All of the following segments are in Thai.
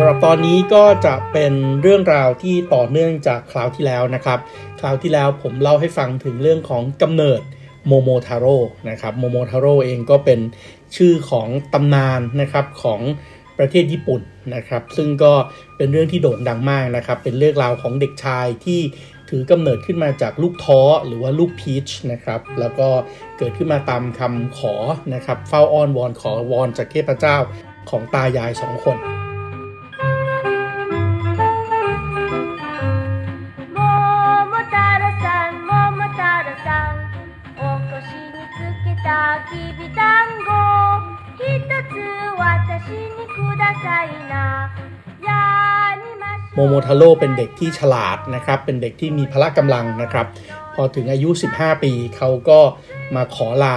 ำหรับตอนนี้ก็จะเป็นเรื่องราวที่ต่อเนื่องจากคราวที่แล้วนะครับ คราวที่แล้วผมเล่าให้ฟังถึงเรื่องของกำเนิดโมโมทาโร่นะครับโมโมทาโร่เองก็เป็นชื่อของตำนานนะครับของประเทศญี่ปุ่นนะครับ ซึ่งก็เป็นเรื่องที่โด่งดังมากนะครับ เป็นเรื่องราวของเด็กชายที่ถือกำเนิดขึ้นมาจากลูกท้อหรือว่าลูกพีชนะครับ แล้วก็เกิดขึ้นมาตามคำขอนะครับ เฝ้าอ้อนวอนขอวอนจากเทพเจ้าของตายายสองคน โมโมทาโร่เป็นเด็กที่ฉลาดนะครับ เป็นเด็กที่มีพละกำลังนะครับ พอถึงอายุ 15 ปีเขาก็มาขอลา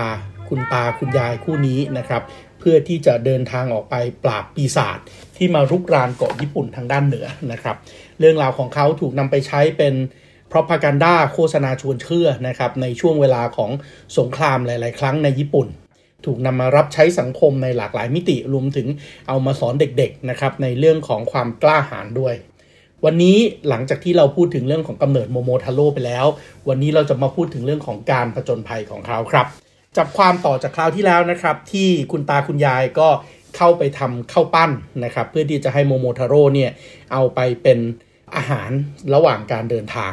คุณตาคุณยายคู่นี้นะครับ เพื่อที่จะเดินทางออกไปปราบปีศาจที่มารุกรานเกาะญี่ปุ่นทางด้านเหนือนะครับ เรื่องราวของเขาถูกนำไปใช้เป็นพ r o p a g a n d a โฆษณาชวนเชื่อนะครับในช่วงเวลาของสงครามหลาย ๆ ครั้งในญี่ปุ่น ถูกนำมารับใช้สังคมในหลากหลายมิติรวมถึงเอามาสอนเด็กๆนะครับในเรื่องของความกล้าหาญด้วย วันนี้หลังจากที่เราพูดถึงเรื่องของกำเนิดโมโมทาโร่ไปแล้ว วันนี้เราจะมาพูดถึงเรื่องของการผจญภัยของเขาครับ จับความต่อจากคราวที่แล้วนะครับ ที่คุณตาคุณยายก็เข้าไปทำข้าวปั้นนะครับ เพื่อที่จะให้โมโมทาโร่เนี่ยเอาไปเป็นอาหารระหว่างการเดินทาง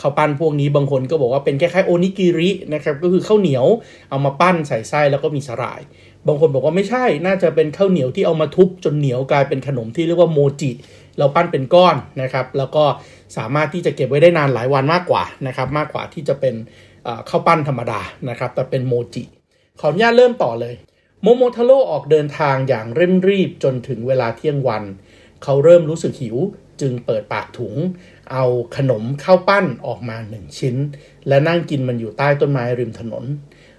ข้าวปั้นพวกนี้บางคนก็บอกว่าเป็นคล้ายๆโอนิกิรินะครับก็คือข้าวเหนียวเอามาปั้นใส่ไส้แล้วก็มีสลาย บางคนบอกว่าไม่ใช่น่าจะเป็นข้าวเหนียวที่เอามาทุบจนเหนียวกลายเป็นขนมที่เรียกว่าโมจิเราปั้นเป็นก้อนนะครับ แล้วก็สามารถที่จะเก็บไว้ได้นานหลายวันมากกว่านะครับ มากกว่าที่จะเป็นข้าวปั้นธรรมดานะครับ แต่เป็นโมจิ ขออนุญาตเริ่มต่อเลย โมโมทาโร่ออกเดินทางอย่างเร่งรีบจนถึงเวลาเที่ยงวัน เขาเริ่มรู้สึกหิวจึงเปิดปากถุง เอาขนมข้าวปั้นออกมาหนึ่งชิ้น และนั่งกินมันอยู่ใต้ต้นไม้ริมถนน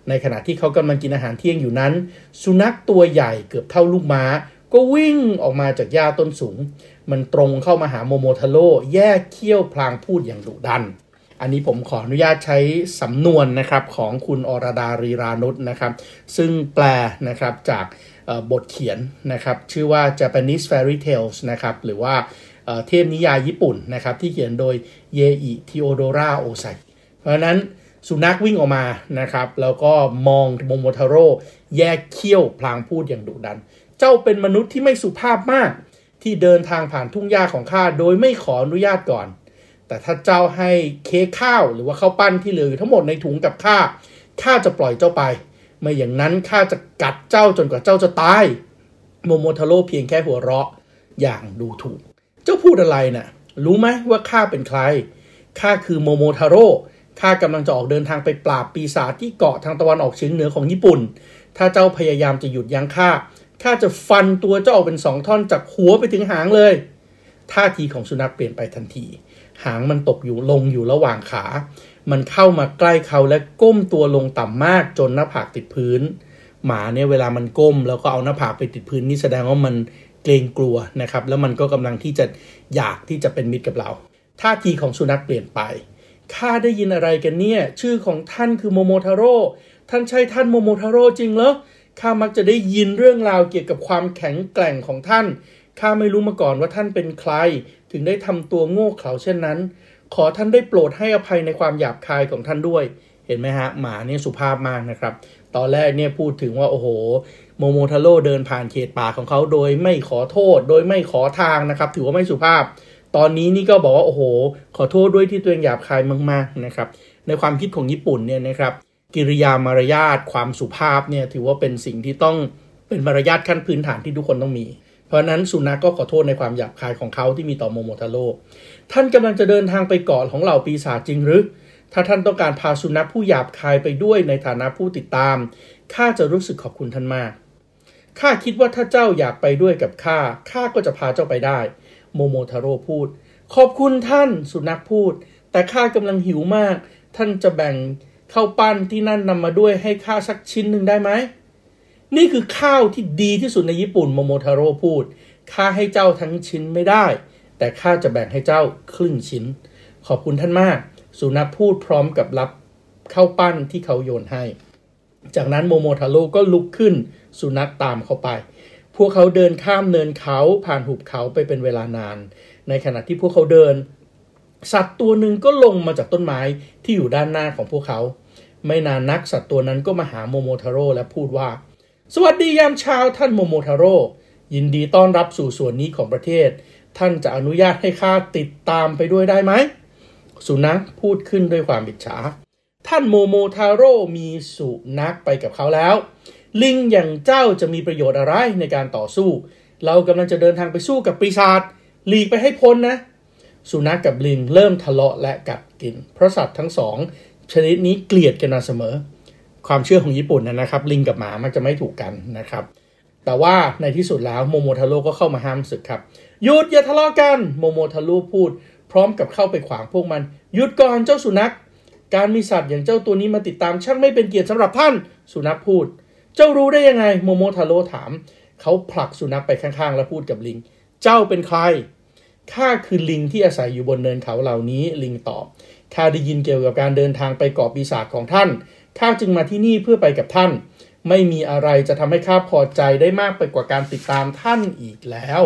ในขณะที่เขากำลังกินอาหารเที่ยงอยู่นั้น สุนัขตัวใหญ่เกือบเท่าลูกม้า ก็วิ่งออกมาจากหญ้าต้นสูง มันตรงเข้ามาหาโมโมทาโร่แยกเขี้ยวพลางพูดอย่างดุดันอันนี้ผมขออนุญาตใช้สำนวนนะครับของคุณอรดารีรานุษนะครับ ซึ่งแปลนะครับจากบทเขียนนะครับ ชื่อว่า Japanese Fairy Tales นะครับ หรือว่า เทพนิยายญี่ปุ่นนะครับที่เขียนโดยเยอิทิโอโดราโอไซเพราะนั้นสุนัขวิ่งออกมานะครับแล้วก็มองโมโมทาโร่แยกเขี้ยวพลางพูดอย่างดุดัน เจ้าเป็นมนุษย์ที่ไม่สุภาพมาก ที่เดินทางผ่านทุ่งหญ้าของข้าโดยไม่ขออนุญาตก่อน แต่ถ้าเจ้าให้เค้กข้าวหรือว่าข้าวปั้นที่เหลืออยู่ทั้งหมดในถุงกับข้าข้าจะปล่อยเจ้าไป ไม่อย่างนั้นข้าจะกัดเจ้าจนกว่าเจ้าจะตายโมโมทาโร่เพียงแค่หัวเราะอย่างดูถูก เจ้าพูดอะไรนะ่ะ รู้ไหมว่าข้าเป็นใคร ข้าคือโมโมทาโร่ ข้ากำลังจะออกเดินทางไปปราบปีศาจที่เกาะทางตะวันออกเฉียงเหนือของญี่ปุ่น ถ้าเจ้าพยายามจะหยุดยั้งข้า ข้าจะฟันตัวเจ้าออกเป็นสองท่อนจากหัวไปถึงหางเลย ท่าทีของสุนัขเปลี่ยนไปทันที หางมันตกอยู่ลงอยู่ระหว่างขา มันเข้ามาใกล้เขาและก้มตัวลงต่ำมากจนหน้าผากติดพื้น หมาเนี่ยเวลามันก้มแล้วก็เอาหน้าผากไปติดพื้นนี่แสดงว่ามัน เกรงกลัวนะครับ แล้วมันก็กำลังที่จะอยากที่จะเป็นมิตรกับเรา ท่าทีของสุนัขเปลี่ยนไปข้าได้ยินอะไรกันเนี่ย ชื่อของท่านคือโมโมทาโร่ท่านใช่ท่านโมโมทาโร่จริงเหรอข้ามักจะได้ยินเรื่องราวเกี่ยวกับความแข็งแกร่งของท่านข้าไม่รู้มาก่อนว่าท่านเป็นใคร ถึงได้ทำตัวโง่เขลาเช่นนั้น ขอท่านได้โปรดให้อภัยในความหยาบคายของท่านด้วย เห็นไหมฮะหมาเนี่ยสุภาพมากนะครับ ตอนแรกเนี่ยพูดถึงว่าโอ้โห โมโมทาโร่เดินผ่านเขตป่าของเขาโดยไม่ขอโทษ โดยไม่ขอทางนะครับ ถือว่าไม่สุภาพ ตอนนี้นี่ก็บอกว่าโอ้โห ขอโทษด้วยที่ตัวเองหยาบคายมากๆนะครับ ในความคิดของญี่ปุ่นเนี่ยนะครับ กิริยามารยาทความสุภาพเนี่ยถือว่าเป็นสิ่งที่ต้องเป็นมารยาทขั้นพื้นฐานที่ทุกคนต้องมี เพราะนั้นสุนัขกก็ขอโทษในความหยาบคายของเขาที่มีต่อโมโมทาโร่ท่านกำลังจะเดินทางไปเกาะของเหล่าปีศาจจริงหรือถ้าท่านต้องการพาสุนัขผู้หยาบคายไปด้วยในฐานะผู้ติดตามข้าจะรู้สึกขอบคุณท่านมาก ข้าคิดว่าถ้าเจ้าอยากไปด้วยกับข้าข้าก็จะพาเจ้าไปได้ โมโมทาโร่พูด ขอบคุณท่านสุนัขพูด แต่ข้ากำลังหิวมาก ท่านจะแบ่งข้าวปั้นที่นั่นนำมาด้วยให้ข้าสักชิ้นหนึ่งได้ไหมนี่คือข้าวที่ดีที่สุดในญี่ปุ่นโมโมทาโร่พูดข้าให้เจ้าทั้งชิ้นไม่ได้ แต่ข้าจะแบ่งให้เจ้าครึ่งชิ้น ขอบคุณท่านมาก สุนัขพูดพร้อมกับรับข้าวปั้นที่เขาโยนให้ จากนั้นโมโมทาโร่ก็ลุกขึ้นสุนัขตามเขาไป พวกเขาเดินข้ามเนินเขาผ่านหุบเขาไปเป็นเวลานาน ในขณะที่พวกเขาเดิน สัตว์ตัวหนึ่งก็ลงมาจากต้นไม้ที่อยู่ด้านหน้าของพวกเขา ไม่นานนักสัตว์ตัวนั้นก็มาหาโมโมทาโร่และพูดว่า สวัสดียามเช้าท่านโมโมทาโร่ยินดีต้อนรับสู่ส่วนนี้ของประเทศ ท่านจะอนุญาตให้ข้าติดตามไปด้วยได้ไหมสุนัขพูดขึ้นด้วยความบิดฉา ท่านโมโมทาโร่มีสุนัขไปกับเขาแล้ว ลิงอย่างเจ้าจะมีประโยชน์อะไรในการต่อสู้ เรากำลังจะเดินทางไปสู้กับปีศาจหลีกไปให้พ้นนะ สุนัขกกับลิงเริ่มทะเลาะและกัดกิน เพราะสัตว์ทั้งสอง ชนิดนี้เกลียดกันมาเสมอ ความเชื่อของญี่ปุ่นนะครับ ลิงกับหมามันจะไม่ถูกกันนะครับ แต่ว่าในที่สุดแล้วโมโมทาโร่ก็เข้ามาห้ามศึกครับหยุดอย่าทะเลาะกันโมโมทาโร่พูด พร้อมกับเข้าไปขวางพวกมันหยุดก่อนเจ้าสุนัข การมีสัตว์อย่างเจ้าตัวนี้มาติดตามช่างไม่เป็นเกียรติสำหรับท่าน สุนัขพูด เจ้ารู้ได้ยังไงโมโมทาโร่ถาม เขาผลักสุนัขไปข้างๆ แล้วพูดกับลิง เจ้าเป็นใคร ข้าคือลิงที่อาศัยอยู่บนเนินเขาเหล่านี้ ลิงตอบ ข้าได้ยินเกี่ยวกับการเดินทางไปเกาะปีศาจของท่าน ข้าจึงมาที่นี่เพื่อไปกับท่าน ไม่มีอะไรจะทำให้ข้าพอใจได้มากไปกว่าการติดตามท่านอีกแล้ว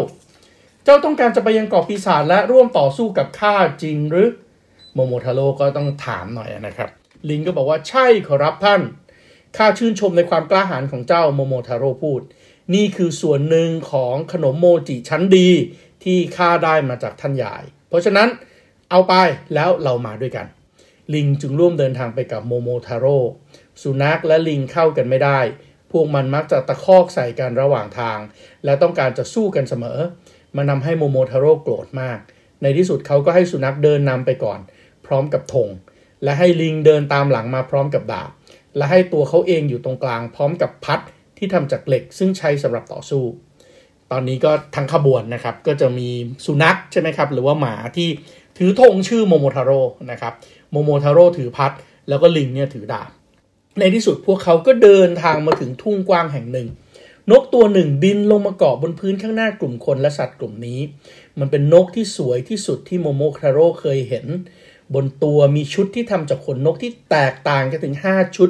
เจ้าต้องการจะไปยังเกาะปีศาจและร่วมต่อสู้กับข้าจริงหรือ โมโมทาโร่ก็ต้องถามหน่อยนะครับ ลิงก็บอกว่าใช่ขอรับท่าน ข้าชื่นชมในความกล้าหาญของเจ้าโมโมทาโร่พูด นี่คือส่วนหนึ่งของขนมโมจิชั้นดีที่ข้าได้มาจากท่านยาย เพราะฉะนั้นเอาไปแล้วเรามาด้วยกัน ลิงจึงร่วมเดินทางไปกับโมโมทาโร่สุนัขและลิงเข้ากันไม่ได้ พวกมันมักจะตะคอกใส่กันระหว่างทาง และต้องการจะสู้กันเสมอ มันนำให้โมโมทาโร่โกรธมาก ในที่สุดเขาก็ให้สุนัขเดินนำไปก่อน พร้อมกับธงและให้ลิงเดินตามหลังมาพร้อมกับดาบ และให้ตัวเขาเองอยู่ตรงกลางพร้อมกับพัดที่ทำจากเหล็ก ซึ่งใช้สำหรับต่อสู้ ตอนนี้ก็ทั้งขบวนนะครับก็จะมีสุนัขใช่ไหมครับหรือว่าหมาที่ถือธงชื่อโมโมทาโร่นะครับโมโมทาโร่ถือพัด แล้วก็ลิงเนี่ยถือดาบ ในที่สุดพวกเขาก็เดินทางมาถึงทุ่งกว้างแห่งหนึ่ง นกตัวหนึ่งบินลงมาเกาะบนพื้นข้างหน้ากลุ่มคนและสัตว์กลุ่มนี้ มันเป็นนกที่สวยที่สุดที่โมโมทาโร่เคยเห็น บนตัวมีชุดที่ทำจากขนนกที่แตกต่างกันถึง 5 ชุด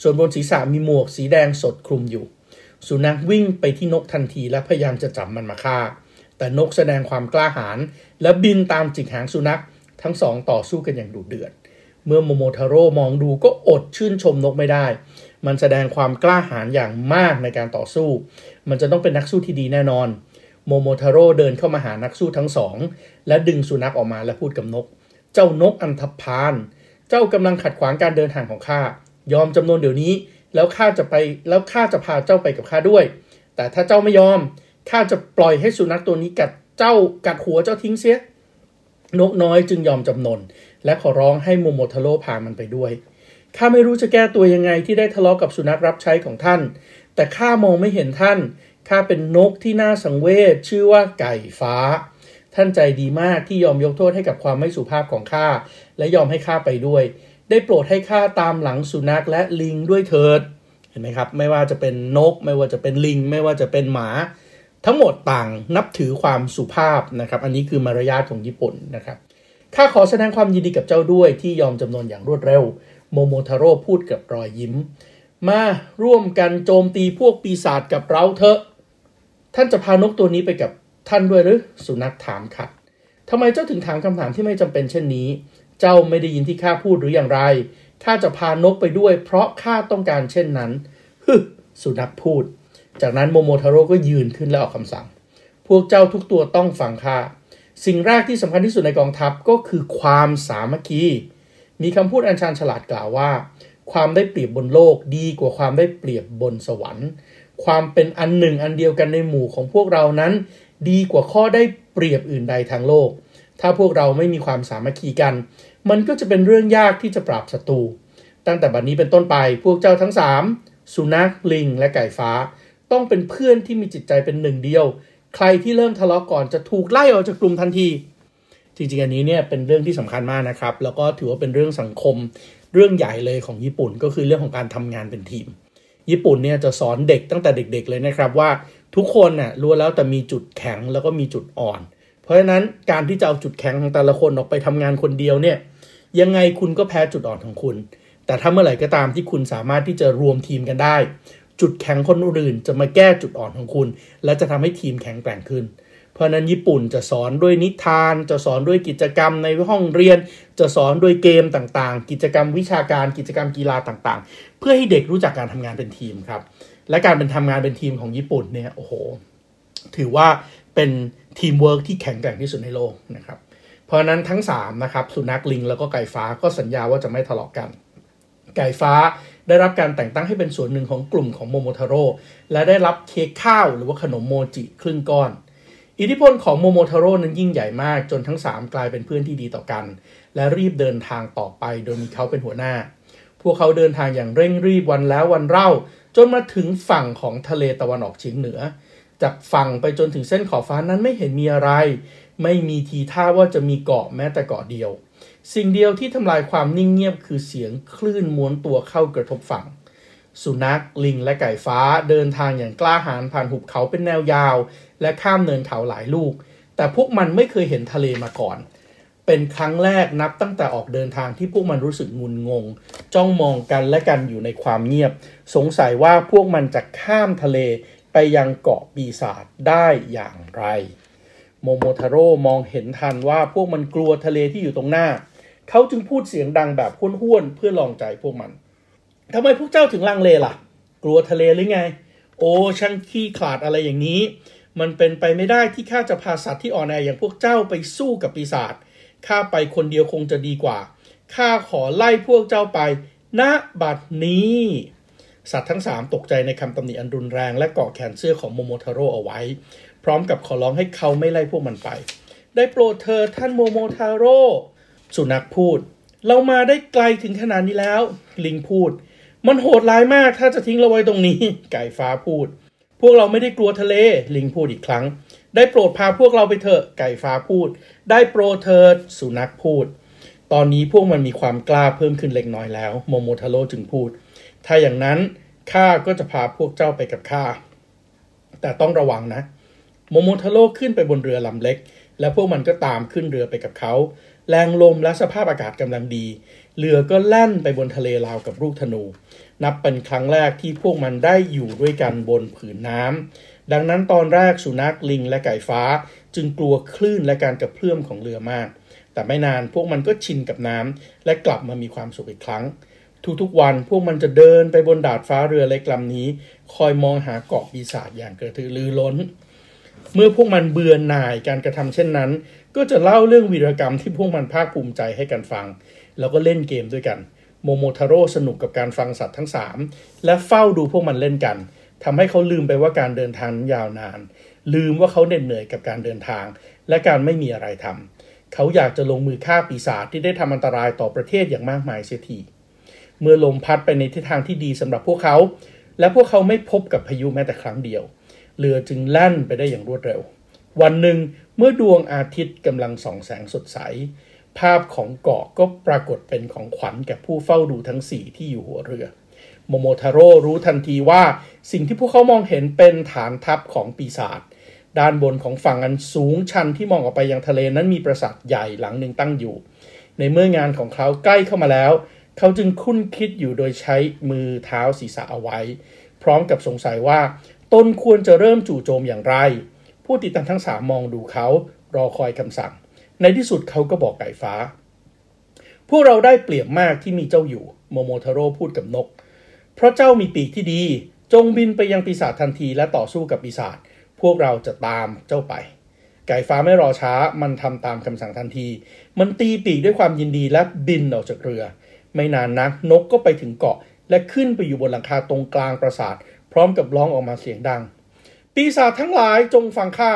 ส่วนบนศีรษะมีหมวกสีแดงสดคลุมอยู่ สุนัขวิ่งไปที่นกทันทีและพยายามจะจับมันมาฆ่า แต่นกแสดงความกล้าหาญและบินตามจิกหางสุนัข ทั้งสองต่อสู้กันอย่างดุเดือด เมื่อโมโมทาโร่มองดูก็อดชื่นชมนกไม่ได้ มันแสดงความกล้าหาญอย่างมากในการต่อสู้ มันจะต้องเป็นนักสู้ที่ดีแน่นอน โมโมทาโร่เดินเข้ามาหานักสู้ทั้งสอง และดึงสุนัขออกมาและพูดกับนก เจ้านกอันธพาล เจ้ากำลังขัดขวางการเดินทางของข้า ยอมจำนวนเดี๋ยวนี้ แล้วข้าจะไป แล้วข้าจะพาเจ้าไปกับข้าด้วย แต่ถ้าเจ้าไม่ยอม ข้าจะปล่อยให้สุนัขตัวนี้กัดเจ้ากัดหัวเจ้าทิ้งเสีย นกน้อยจึงยอมจำนน และขอร้องให้โมโมทาโร่พามันไปด้วย ข้าไม่รู้จะแก้ตัวยังไงที่ได้ทะเลาะกับสุนัขรับใช้ของท่าน แต่ข้ามองไม่เห็นท่าน ข้าเป็นนกที่น่าสังเวชชื่อว่าไก่ฟ้า ท่านใจดีมากที่ยอมยกโทษให้กับความไม่สุภาพของข้าและยอมให้ข้าไปด้วย ได้โปรดให้ข้าตามหลังสุนัขและลิงด้วยเถิดเห็นไหมครับ ไม่ว่าจะเป็นนก ไม่ว่าจะเป็นลิง ไม่ว่าจะเป็นหมา ทั้งหมดต่างนับถือความสุภาพนะครับ อันนี้คือมารยาทของญี่ปุ่นนะครับข้าขอแสดงความยินดีกับเจ้าด้วยที่ยอมจำนนอย่างรวดเร็ว โมโมทาโร่พูดกับรอยยิ้ม มาร่วมกันโจมตีพวกปีศาจกับเราเถอะ ท่านจะพานกตัวนี้ไปกับ ท่านด้วยหรือสุนัขถามขัดทำไมเจ้าถึงถามคำถามที่ไม่จำเป็นเช่นนี้ เจ้าไม่ได้ยินที่ข้าพูดหรืออย่างไรข้าจะพานกไปด้วย เพราะข้าต้องการเช่นนั้นฮึสุนัขพูด จากนั้นโมโมทาโร่ก็ยืนขึ้นและออกคำสั่ง พวกเจ้าทุกตัวต้องฟังข้าสิ่งแรกที่สำคัญที่สุดในกองทัพก็คือความสามัคคี มีคำพูดอันชาญฉลาดกล่าวว่า ความได้เปรียบบนโลกดีกว่าความได้เปรียบบนสวรรค์ ความเป็นอันหนึ่งอันเดียวกันในหมู่ของพวกเรานั้น ดีกว่าข้อได้เปรียบอื่นใดทางโลก ถ้าพวกเราไม่มีความสามัคคีกัน มันก็จะเป็นเรื่องยากที่จะปราบศัตรู ตั้งแต่บัดนนี้เป็นต้นไปพวกเจ้าทั้งสามสุนัขลิง และไก่ฟ้า ต้องเป็นเพื่อนที่มีจิตใจเป็นหนึ่งเดียว ใครที่เริ่มทะเลาะก่อนจะถูกไล่ออกจากกลุ่มทันที จริงๆอันนี้เนี่ยเป็นเรื่องที่สำคัญมากนะครับ แล้วก็ถือว่าเป็นเรื่องสังคมเรื่องใหญ่เลยของญี่ปุ่นก็คือเรื่องของการทำงานเป็นทีม ญี่ปุ่นเนี่ยจะสอนเด็กตั้งแต่เด็ก ๆ เลยนะครับว่า ทุกคนน่ะรู้แล้วแต่มีจุดแข็งแล้วก็มีจุดอ่อน เพราะฉะนั้นการที่จะเอาจุดแข็งของแต่ละคนออกไปทำงานคนเดียวเนี่ยยังไงคุณก็แพ้จุดอ่อนของคุณ แต่ถ้าเมื่อไหร่ก็ตามที่คุณสามารถที่จะรวมทีมกันได้ จุดแข็งคนอื่นจะมาแก้จุดอ่อนของคุณ และจะทำให้ทีมแข็งแกร่งขึ้น เพราะนั้นญี่ปุ่นจะสอนด้วยนิทาน จะสอนด้วยกิจกรรมในห้องเรียน จะสอนด้วยเกมต่างๆ กิจกรรมวิชาการกิจกรรมกีฬาต่างๆ เพื่อให้เด็กรู้จักการทำงานเป็นทีมครับ และการเป็นทำงานเป็นทีมของญี่ปุ่นเนี่ยโอ้โห ถือว่าเป็นทีมเวิร์กที่แข็งแกร่งที่สุดในโลกนะครับ เพราะนั้นทั้ง3นะครับสุนัขลิงแล้วก็ไก่ฟ้าก็สัญญาว่าจะไม่ทะเลาะกัน ไก่ฟ้าได้รับการแต่งตั้งให้เป็นส่วนหนึ่งของกลุ่มของโมโมทาโร่และได้รับเค้กข้าวหรือว่าขนมโมจิครึ่งก้อน อิทธิพลของโมโมทาโร่นั้นยิ่งใหญ่มากจนทั้ง 3 กลายเป็นเพื่อนที่ดีต่อกัน และรีบเดินทางต่อไปโดยมีเขาเป็นหัวหน้า พวกเขาเดินทางอย่างเร่งรีบวันแล้ววันเล่า จนมาถึงฝั่งของทะเลตะวันออกเฉียงเหนือ จากฝั่งไปจนถึงเส้นขอบฟ้านั้นไม่เห็นมีอะไร ไม่มีทีท่าว่าจะมีเกาะแม้แต่เกาะเดียว สิ่งเดียวที่ทำลายความนิ่งเงียบคือเสียงคลื่นม้วนตัวเข้ากระทบฝั่ง สุนัข ลิงและไก่ฟ้าเดินทางอย่างกล้าหาญผ่านหุบเขาเป็นแนวยาว และข้ามเนินเขาหลายลูก แต่พวกมันไม่เคยเห็นทะเลมาก่อนเเป็นครั้งแรกนับตั้งแต่ออกเดินทางที่พวกมันรู้สึกงุนงง จ้องมองกันและกันอยู่ในความเงียบ สงสัยว่าพวกมันจะข้ามทะเลไปยังเกาะปีศาจได้อย่างไร โมโมทาโร่มองเห็นทันว่าพวกมันกลัวทะเลที่อยู่ตรงหน้า เขาจึงพูดเสียงดังแบบห้วนๆเพื่อลองใจพวกมันทำไมพวกเจ้าถึงลังเลล่ะ กลัวทะเลหรือไง โอ้ช่างขี้ขลาดอะไรอย่างนี้ มันเป็นไปไม่ได้ที่ข้าจะพาสัตว์ที่อ่อนแออย่างพวกเจ้าไปสู้กับปีศาจ ข้าไปคนเดียวคงจะดีกว่า ข้าขอไล่พวกเจ้าไปณบัดนี้ สัตว์ทั้งสามตกใจในคำตำหนิอันรุนแรงและเกาะแขนเสื้อของโมโมทาโร่เอาไว้ พร้อมกับขอร้องให้เขาไม่ไล่พวกมันไป ได้โปรดเธอท่านโมโมทาโร่สุนัขพูด เรามาได้ไกลถึงขนาดนี้แล้ว ลิงพูด มันโหดร้ายมากถ้าจะทิ้งเราไว้ตรงนี้ ไก่ฟ้าพูด พวกเราไม่ได้กลัวทะเล ลิงพูดอีกครั้ง ได้โปรดพาพวกเราไปเถอะไก่ฟ้าพูด ได้โปรดเถิดสุนัขพูด ตอนนี้พวกมันมีความกล้าเพิ่มขึ้นเล็กน้อยแล้ว โมโมทาโร่จึงพูด ถ้าอย่างนั้นข้าก็จะพาพวกเจ้าไปกับข้า แต่ต้องระวังนะ โมโมทาโร่ขึ้นไปบนเรือลำเล็ก และพวกมันก็ตามขึ้นเรือไปกับเขา แรงลมและสภาพอากาศกำลังดี เรือก็แล่นไปบนทะเลราวกับลูกธนู นับเป็นครั้งแรกที่พวกมันได้อยู่ด้วยกันบนผืนน้ำ ดังนั้นตอนแรกสุนัขลิงและไก่ฟ้า จึงกลัวคลื่นและการกระเพื่อมของเรือมาก แต่ไม่นานพวกมันก็ชินกับน้ำและกลับมามีความสุขอีกครั้ง ทุกๆวันพวกมันจะเดินไปบนดาดฟ้าเรือเล็กลำนี้ คอยมองหาเกาะปีศาจอย่างกระตือรือร้น เมื่อพวกมันเบื่อหน่ายการกระทำเช่นนั้น ก็จะเล่าเรื่องวีรกรรมที่พวกมันภาคภูมิใจให้กันฟัง แล้วก็เล่นเกมด้วยกันโมโมทาโร่สนุกกับการฟังสัตว์ทั้ง 3 และเฝ้าดูพวกมันเล่นกัน ทำให้เขาลืมไปว่าการเดินทางยาวนาน ลืมว่าเขาเหน็ดเหนื่อยกับการเดินทาง และการไม่มีอะไรทำเขาอยากจะลงมือฆ่าปีศาจที่ได้ทำอันตรายต่อประเทศอย่างมากมายเสียทีเมื่อลมพัดไปในทิศทางที่ดีสำหรับพวกเขา และพวกเขาไม่พบกับพายุแม้แต่ครั้งเดียว เรือจึงแล่นไปได้อย่างรวดเร็ว วันหนึ่งเมื่อดวงอาทิตย์กำลังส่องแสงสดใส ภาพของเกาะก็ปรากฏเป็นของขวัญแก่ผู้เฝ้าดูทั้งสี่ที่อยู่หัวเรือ โมโมทาโร่รู้ทันทีว่าสิ่งที่พวกเขามองเห็นเป็นฐานทัพของปีศาจด้านบนของฝั่งอันสูงชันที่มองออกไปยังทะเลนั้นมีปราสาทใหญ่หลังหนึ่งตั้งอยู่ ในเมื่องานของเขาใกล้เข้ามาแล้ว เขาจึงคุ้นคิดอยู่โดยใช้มือเท้าศีรษะเอาไว้ พร้อมกับสงสัยว่าตนควรจะเริ่มจู่โจมอย่างไร ผู้ติดตามทั้งสามมองดูเขารอคอยคำสั่ง ในที่สุดเขาก็บอกไก่ฟ้า พวกเราได้เปรียบมากที่มีเจ้าอยู่โมโมทาโร่พูดกับนก เพราะเจ้ามีปีกที่ดี จงบินไปยังปีศาจทันทีและต่อสู้กับปีศาจพวกเราจะตามเจ้าไป ไก่ฟ้าไม่รอช้ามันทำตามคำสั่งทันที มันตีปีกด้วยความยินดีและบินออกจากเรือ ไม่นานนักนกก็ไปถึงเกาะ และขึ้นไปอยู่บนหลังคาตรงกลางปราสาท พร้อมกับร้องออกมาเสียงดัง ปีศาจทั้งหลายจงฟังข้า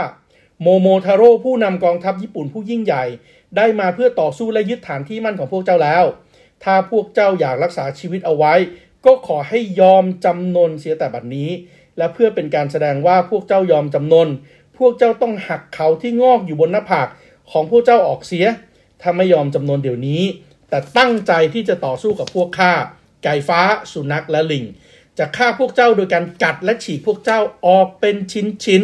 โมโมทาโร่ผู้นำกองทัพญี่ปุ่นผู้ยิ่งใหญ่ ได้มาเพื่อต่อสู้และยึดฐานที่มั่นของพวกเจ้าแล้ว ถ้าพวกเจ้าอยากรักษาชีวิตเอาไว้ ก็ขอให้ยอมจำนนเสียแต่บัดนี้ และเพื่อเป็นการแสดงว่าพวกเจ้ายอมจำนน พวกเจ้าต้องหักเขาที่งอกอยู่บนหน้าผากของพวกเจ้าออกเสีย ถ้าไม่ยอมจำนนเดี๋ยวนี้ แต่ตั้งใจที่จะต่อสู้กับพวกข้า ไก่ฟ้า สุนัขและลิง จะฆ่าพวกเจ้าโดยการกัดและฉีกพวกเจ้าออกเป็นชิ้น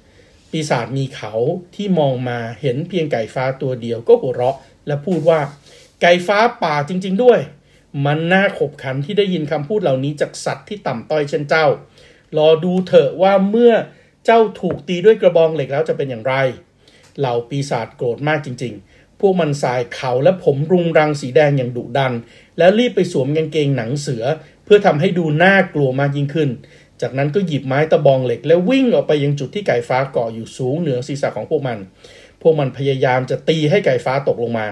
ๆปีศาจมีเขาที่มองมาเห็นเพียงไก่ฟ้าตัวเดียวก็หัวเราะ และพูดว่า ไก่ฟ้าป่าจริง ๆ ด้วย มันน่าขบขันที่ได้ยินคำพูดเหล่านี้จากสัตว์ที่ต่ำต้อยเช่นเจ้า รอดูเถอะว่าเมื่อเจ้าถูกตีด้วยกระบองเหล็กแล้วจะเป็นอย่างไร เหล่าปีศาจโกรธมากจริง ๆ พวกมันสายเขาและผมรุงรังสีแดงอย่างดุดัน แล้วรีบไปสวมกางเกงหนังเสือ เพื่อทำให้ดูน่ากลัวมากยิ่งขึ้น จากนั้นก็หยิบไม้ตะบองเหล็ก แล้ววิ่งออกไปยังจุดที่ไก่ฟ้าเกาะอยู่สูงเหนือศีรษะของพวกมัน พวกมันพยายามจะตีให้ไก่ฟ้าตกลงมา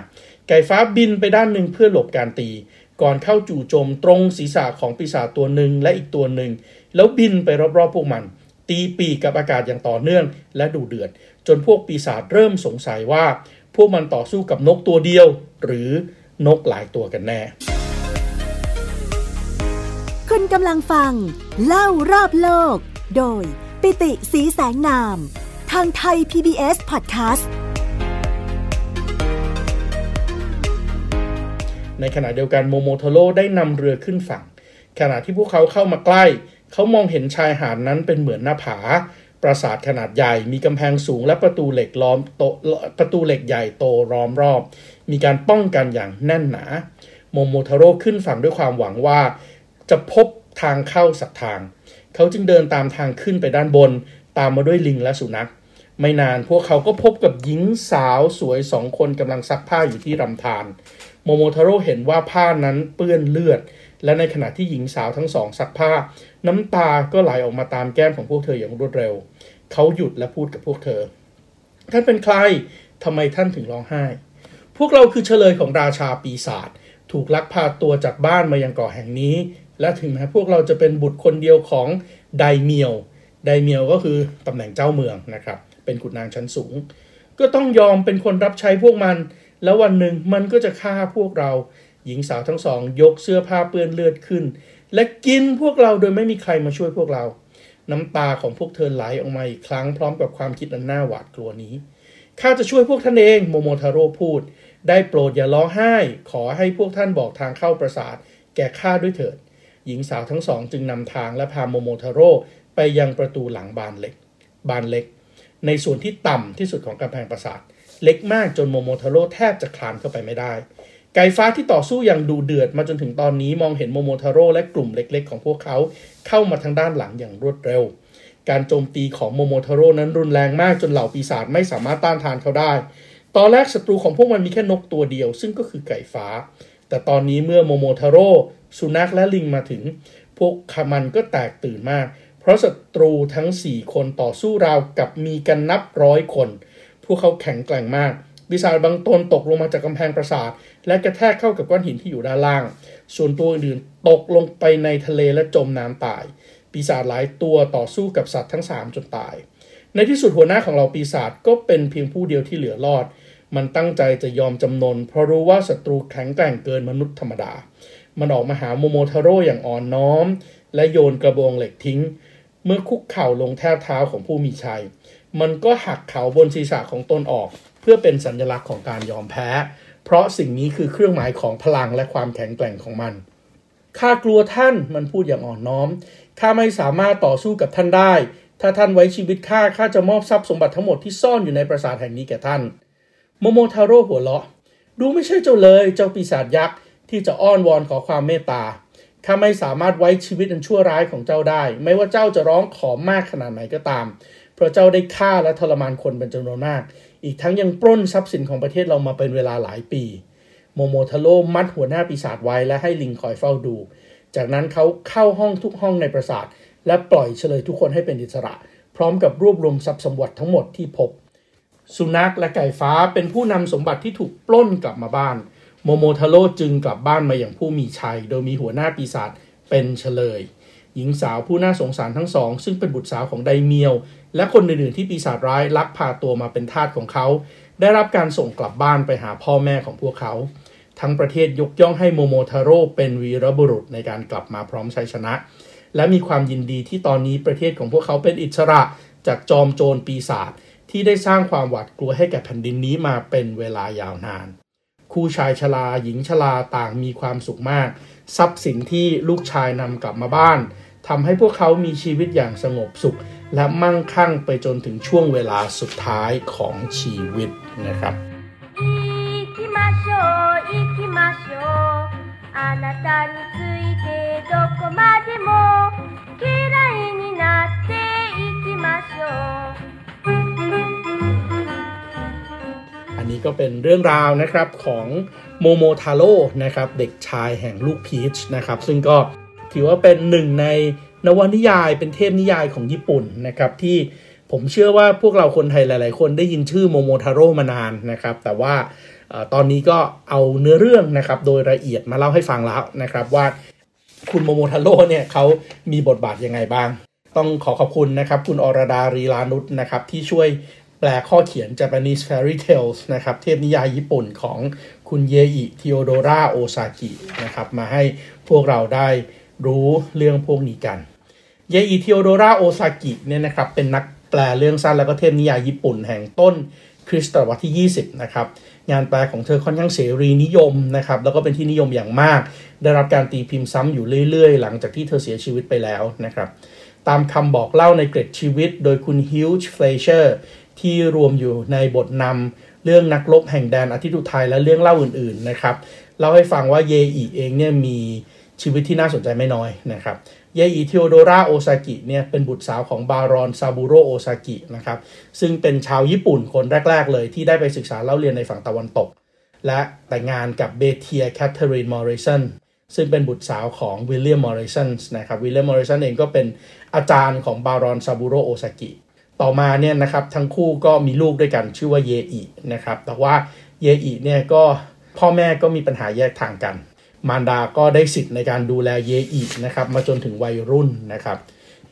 ไก่ฟ้าบินไปด้านหนึ่งเพื่อหลบการตี ก่อนเข้าจู่โจมตรงศีรษะของปีศาจตัวหนึ่งและอีกตัวหนึ่ง แล้วบินไปรอบๆพวกมัน ตีปีกกับอากาศอย่างต่อเนื่อง และดูเดือด จนพวกปีศาจเริ่มสงสัยว่า พวกมันต่อสู้กับนกตัวเดียว หรือนกหลายตัวกันแน่ คุณกำลังฟัง เล่ารอบโลก โดย ปิติสีแสงนาม ทางไทย PBS Podcast ในขณะเดียวกันโมโมทาโร่ได้นำเรือขึ้นฝั่ง ขณะที่พวกเขาเข้ามาใกล้ เขามองเห็นชายหาดนั้นเป็นเหมือนหน้าผา ปราสาทขนาดใหญ่มีกำแพงสูงและประตูเหล็กล้อมโตประตูเหล็กใหญ่โตล้อมรอบ มีการป้องกันอย่างแน่นหนาโมโมทาโร่ขึ้นฝั่งด้วยความหวังว่า จะพบทางเข้าสักทาง เขาจึงเดินตามทางขึ้นไปด้านบน ตามมาด้วยลิงและสุนัข ไม่นานพวกเขาก็พบกับหญิงสาวสวยสองคนกำลังซักผ้าอยู่ที่รำธาร โมโมทาโร่เห็นว่าผ้านั้นเปื้อนเลือด และในขณะที่หญิงสาวทั้งสองซักผ้า น้ำตาก็ไหลออกมาตามแก้มของพวกเธออย่างรวดเร็ว เขาหยุดและพูดกับพวกเธอ ท่านเป็นใครทำไมท่านถึงร้องไห้ พวกเราคือเฉลยของราชาปีศาจถูกลักพาตัวจากบ้านมายังเกาะแห่งนี้ และถึงแม้พวกเราจะเป็นบุตรคนเดียวของไดเมียว ไดเมียวก็คือตำแหน่งเจ้าเมืองนะครับ เป็นขุนนางชั้นสูง ก็ต้องยอมเป็นคนรับใช้พวกมัน แล้ววันหนึ่งมันก็จะฆ่าพวกเรา หญิงสาวทั้งสอง ยกเสื้อผ้าเปื้อนเลือดขึ้น และกินพวกเราโดยไม่มีใครมาช่วยพวกเรา น้ำตาของพวกเธอไหลออกมาอีกครั้งพร้อมกับความคิดอันน่าหวาดกลัวนี้ข้าจะช่วยพวกท่านเองโมโมทาโร่พูด ได้โปรดอย่าร้องไห้ ขอให้พวกท่านบอกทางเข้าปราสาท แก่ข้าด้วยเถิด หญิงสาวทั้งสองจึงนำทางและพาโมโมทาโร่ไปยังประตูหลังบานเล็ก บานเล็ก ในส่วนที่ต่ำที่สุดของกำแพงปราสาท เล็กมากจนโมโมทาโร่แทบจะคลานเข้าไปไม่ได้ ไก่ฟ้าที่ต่อสู้อย่างดุเดือดมาจนถึงตอนนี้มองเห็นโมโมทาโร่และกลุ่มเล็กๆ ของพวกเขาเข้ามาทางด้านหลังอย่างรวดเร็ว การโจมตีของโมโมทาโร่นั้นรุนแรงมากจนเหล่าปีศาจไม่สามารถต้านทานเขาได้ ตอนแรกศัตรูของพวกมันมีแค่นกตัวเดียว ซึ่งก็คือไก่ฟ้า แต่ตอนนี้เมื่อโมโมทาโร่สุนัขและลิงมาถึง พวกขมันก็แตกตื่นมาก เพราะศัตรูทั้ง 4 คนต่อสู้ราวกับมีกันนับร้อยคน พวกเขาแข็งแกร่งมากปีศาจบางตนตกลงมาจากกำแพงปราสาท และกระแทกเข้ากับก้อนหินที่อยู่ด้านล่าง ส่วนตัวอื่นๆตกลงไปในทะเลและจมน้ำตาย ปีศาจหลายตัวต่อสู้กับสัตว์ทั้ง 3 จนตาย ในที่สุดหัวหน้าของเราปีศาจก็เป็นเพียงผู้เดียวที่เหลือรอด มันตั้งใจจะยอมจำนน เพราะรู้ว่าศัตรูแข็งแกร่งเกินมนุษย์ธรรมดา มันออกมาหาโมโมทาโร่อย่างอ่อนน้อม และโยนกระบองเหล็กทิ้ง เมื่อคุกเข่าลงแทบเท้าของผู้มีชัย มันก็หักเขาบนศีรษะของตนออก เพื่อเป็นสัญลักษณ์ของการยอมแพ้ เพราะสิ่งนี้คือเครื่องหมายของพลังและความแข็งแกร่งของมันข้ากลัวท่านมันพูดอย่างอ่อนน้อมข้าไม่สามารถต่อสู้กับท่านได้ ถ้าท่านไว้ชีวิตข้าข้าจะมอบทรัพย์สมบัติทั้งหมดที่ซ่อนอยู่ในปราสาทแห่งนี้แก่ท่านโมโมทาโร่หัวเราะ ดูไม่ใช่เจ้าเลยเจ้าปีศาจยักษ์ที่จะอ้อนวอนขอความเมตตาข้าไม่สามารถไว้ชีวิตอันชั่วร้ายของเจ้าได้ ไม่ว่าเจ้าจะร้องขอมากขนาดไหนก็ตาม เพราะเจ้าได้ฆ่าและทรมานคนเป็นจำนวนมาก อีกทั้งยังปล้นทรัพย์สินของประเทศเรามาเป็นเวลาหลายปี โมโมทาโร่มัดหัวหน้าปีศาจไว้และให้ลิงคอยเฝ้าดู จากนั้นเขาเข้าห้องทุกห้องในปราสาท และปล่อยเฉลยทุกคนให้เป็นอิสระ พร้อมกับรวบรวมทรัพย์สมบัติทั้งหมดที่พบ สุนัขและไก่ฟ้าเป็นผู้นำสมบัติที่ถูกปล้นกลับมาบ้าน โมโมทาโร่จึงกลับบ้านมาอย่างผู้มีชัย โดยมีหัวหน้าปีศาจเป็นเฉลยหญิงสาวผู้น่าสงสารทั้งสอง ซึ่งเป็นบุตรสาวของไดเมียว และคนอื่นๆที่ปีศาจร้ายลักพาตัวมาเป็นทาสของเขา ได้รับการส่งกลับบ้านไปหาพ่อแม่ของพวกเขา ทั้งประเทศยกย่องให้โมโมทาโร่เป็นวีรบุรุษในการกลับมาพร้อมชัยชนะ และมีความยินดีที่ตอนนี้ประเทศของพวกเขาเป็นอิสระจากจอมโจรปีศาจที่ได้สร้างความหวาดกลัวให้แก่แผ่นดินนี้มาเป็นเวลายาวนาน คู่ชายชราหญิงชราต่างมีความสุขมาก ทรัพย์สินที่ลูกชายนำกลับมาบ้านทำให้พวกเขามีชีวิตอย่างสงบสุข และมั่งคั่งไปจนถึงช่วงเวลาสุดท้ายของชีวิตนะครับ 行きましょう行きましょうあなたについてどこまでも嫌いになっていきましょう อันนี้ก็เป็นเรื่องราวนะครับของโมโมทาโร่นะครับเด็กชายแห่งลูกพีชนะครับซึ่งก็ถือว่าเป็นหนึ่งใน นวนิยายเป็นเทพนิยายของญี่ปุ่นนะครับที่ผมเชื่อว่าพวกเราคนไทยหลาย ๆ คนได้ยินชื่อโมโมทาโร่มานานนะครับ แต่ว่าตอนนี้ก็เอาเนื้อเรื่องนะครับโดยละเอียดมาเล่าให้ฟังแล้วนะครับว่าคุณโมโมทาโร่เนี่ยเขามีบทบาทยังไงบ้าง ต้องขอขอบคุณนะครับคุณอรดารีลานุษนะครับที่ช่วยแปลข้อเขียน Japanese Fairy Tales นะครับเทพนิยายญี่ปุ่นของคุณเยอิทิโอโดราโอซากินะครับมาให้พวกเราได้ รู้เรื่องพวกนี้กันเยอิทิโอโดราโอซากิเนี่ยนะครับเป็นนักแปลเรื่องสั้นแล้วก็เทพนิยายญี่ปุ่นแห่งต้นคริสตศตวรรษที่ 20 นะครับ งานแปลของเธอค่อนข้างเสรีนิยมนะครับ แล้วก็เป็นที่นิยมอย่างมาก ได้รับการตีพิมพ์ซ้ำอยู่เรื่อยๆ หลังจากที่เธอเสียชีวิตไปแล้วนะครับ ตามคำบอกเล่าในเกร็ดชีวิต โดยคุณฮิวจ์เฟลเชอร์ที่รวมอยู่ในบทนำเรื่องนักรบแห่งแดนอาทิตย์อุทัยและเรื่องเล่าอื่นๆนะครับ เล่าให้ฟังว่าเยอิเองเนี่ยมี ชีวิตที่น่าสนใจไม่น้อยนะครับเยอิเทโอโดราโอซากิเนี่ยเป็นบุตรสาวของบารอนซาบูโรโอซากินะครับซึ่งเป็นชาวญี่ปุ่นคนแรก ๆ เลยที่ได้ไปศึกษาเล่าเรียนในฝั่งตะวันตก และแต่งงานกับเบเทียแคทเธอรีนมอริสันซึ่งเป็นบุตรสาวของวิลเลียมมอริสันนะครับวิลเลียมมอริสันเองก็เป็นอาจารย์ของบารอนซาบูโรโอซากิต่อมาเนี่ยนะครับทั้งคู่ก็มีลูกด้วยกันชื่อว่าเยอินะครับแต่ว่าเยอิเนี่ยก็พ่อแม่ก็มีปัญหาแยกทางกัน มารดาก็ได้สิทธิ์ในการดูแลเยอินะครับ มาจนถึงวัยรุ่นนะครับ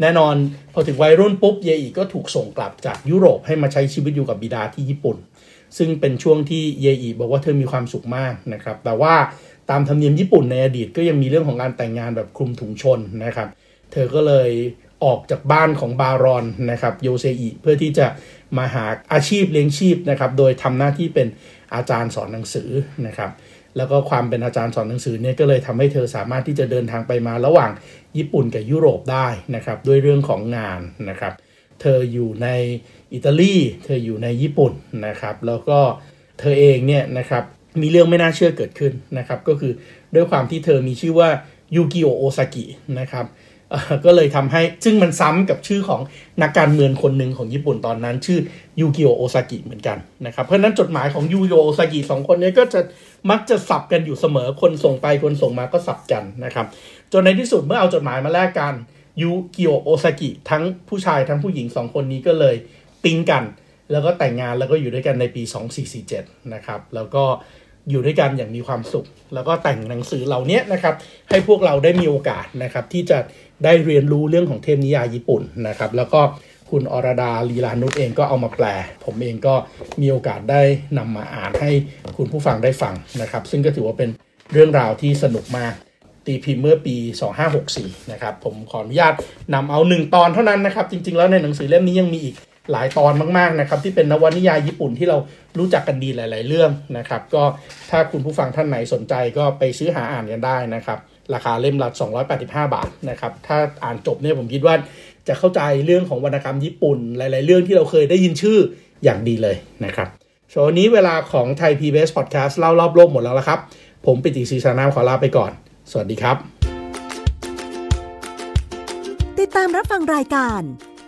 แน่นอนพอถึงวัยรุ่นปุ๊บเยอิก็ถูกส่งกลับจากยุโรปให้มาใช้ชีวิตอยู่กับบิดาที่ญี่ปุ่น ซึ่งเป็นช่วงที่เยอิบอกว่าเธอมีความสุขมากนะครับ แต่ว่าตามธรรมเนียมญี่ปุ่นในอดีตก็ยังมีเรื่องของการแต่งงานแบบคลุมถุงชนนะครับ เธอก็เลยออกจากบ้านของบารอนนะครับโยเซอิเพื่อที่จะมาหาอาชีพเลี้ยงชีพนะครับ โดยทำหน้าที่เป็นอาจารย์สอนหนังสือนะครับ แล้วก็ความเป็นอาจารย์สอนหนังสือเนี่ยก็เลยทำให้เธอสามารถที่จะเดินทางไปมาระหว่างญี่ปุ่นกับยุโรปได้นะครับด้วยเรื่องของงานนะครับ เธออยู่ในอิตาลีเธออยู่ในญี่ปุ่นนะครับ แล้วก็เธอเองเนี่ยนะครับมีเรื่องไม่น่าเชื่อเกิดขึ้นนะครับ ก็คือด้วยความที่เธอมีชื่อว่ายูกิโอโอซากินะครับ ก็เลยทำให้ซึ่งมันซ้ำกับชื่อของนักการเมืองคนหนึ่งของญี่ปุ่นตอนนั้น ชื่อยูกิโอโอซากิเหมือนกันนะครับเพราะนั้นจดหมายของยูกิโอโอซากิสองคนนี้ก็จะมักจะสับกันอยู่เสมอคนส่งไปคนส่งมาก็สับกันนะครับจนในที่สุดเมื่อเอาจดหมายมาแลกกันยูกิโอโอซากิทั้งผู้ชายทั้งผู้หญิงสองคนนี้ก็เลยปิ๊งกัน แล้วก็แต่งงานแล้วก็อยู่ด้วยกันในปี 2447นะครับแล้วก็อยู่ด้วยกันอย่างมีความสุข แล้วก็แต่งหนังสือเหล่านี้นะครับให้พวกเราได้มีโอกาสนะครับที่จะ ได้เรียนรู้เรื่องของเทพนิยายญี่ปุ่นนะครับ แล้วก็คุณอรดาลีลานุชเองก็เอามาแปล ผมเองก็มีโอกาสได้นำมาอ่านให้คุณผู้ฟังได้ฟังนะครับ ซึ่งก็ถือว่าเป็นเรื่องราวที่สนุกมากตีพิมพ์เมื่อปี 2564 นะครับ ผมขออนุญาตนำเอาหนึ่งตอนเท่านั้นนะครับ จริง ๆ แล้วในหนังสือเล่มนี้ยังมีอีกหลายตอนมาก ๆ นะครับ ที่เป็นนวนิยายญี่ปุ่นที่เรารู้จักกันดีหลาย ๆ เรื่องนะครับ ก็ถ้าคุณผู้ฟังท่านไหนสนใจก็ไปซื้อหาอ่านกันได้นะครับ ราคาเล่มละ285 บาทนะครับ ถ้าอ่านจบเนี่ยผมคิดว่าจะเข้าใจเรื่องของวรรณกรรมญี่ปุ่น หลาย ๆ เรื่องที่เราเคยได้ยินชื่ออย่างดีเลยนะครับส่วนวันนี้เวลาของไทย PBS Podcast เล่ารอบโลกหมดแล้วละครับ ผมปิติศรีสานามขอลาไปก่อน สวัสดีครับ ติดตามรับฟังรายการ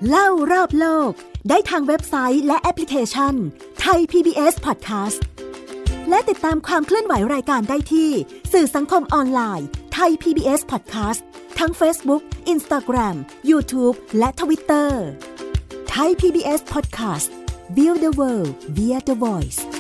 เล่ารอบโลก ได้ทางเว็บไซต์และแอปพลิเคชันไทย PBS Podcast และติดตามความเคลื่อนไหวรายการได้ที่สื่อสังคมออนไลน์ ทย PBS Podcast ทั้ง Facebook, Instagram, YouTube และ Twitter ไทย PBS Podcast View the world via the voice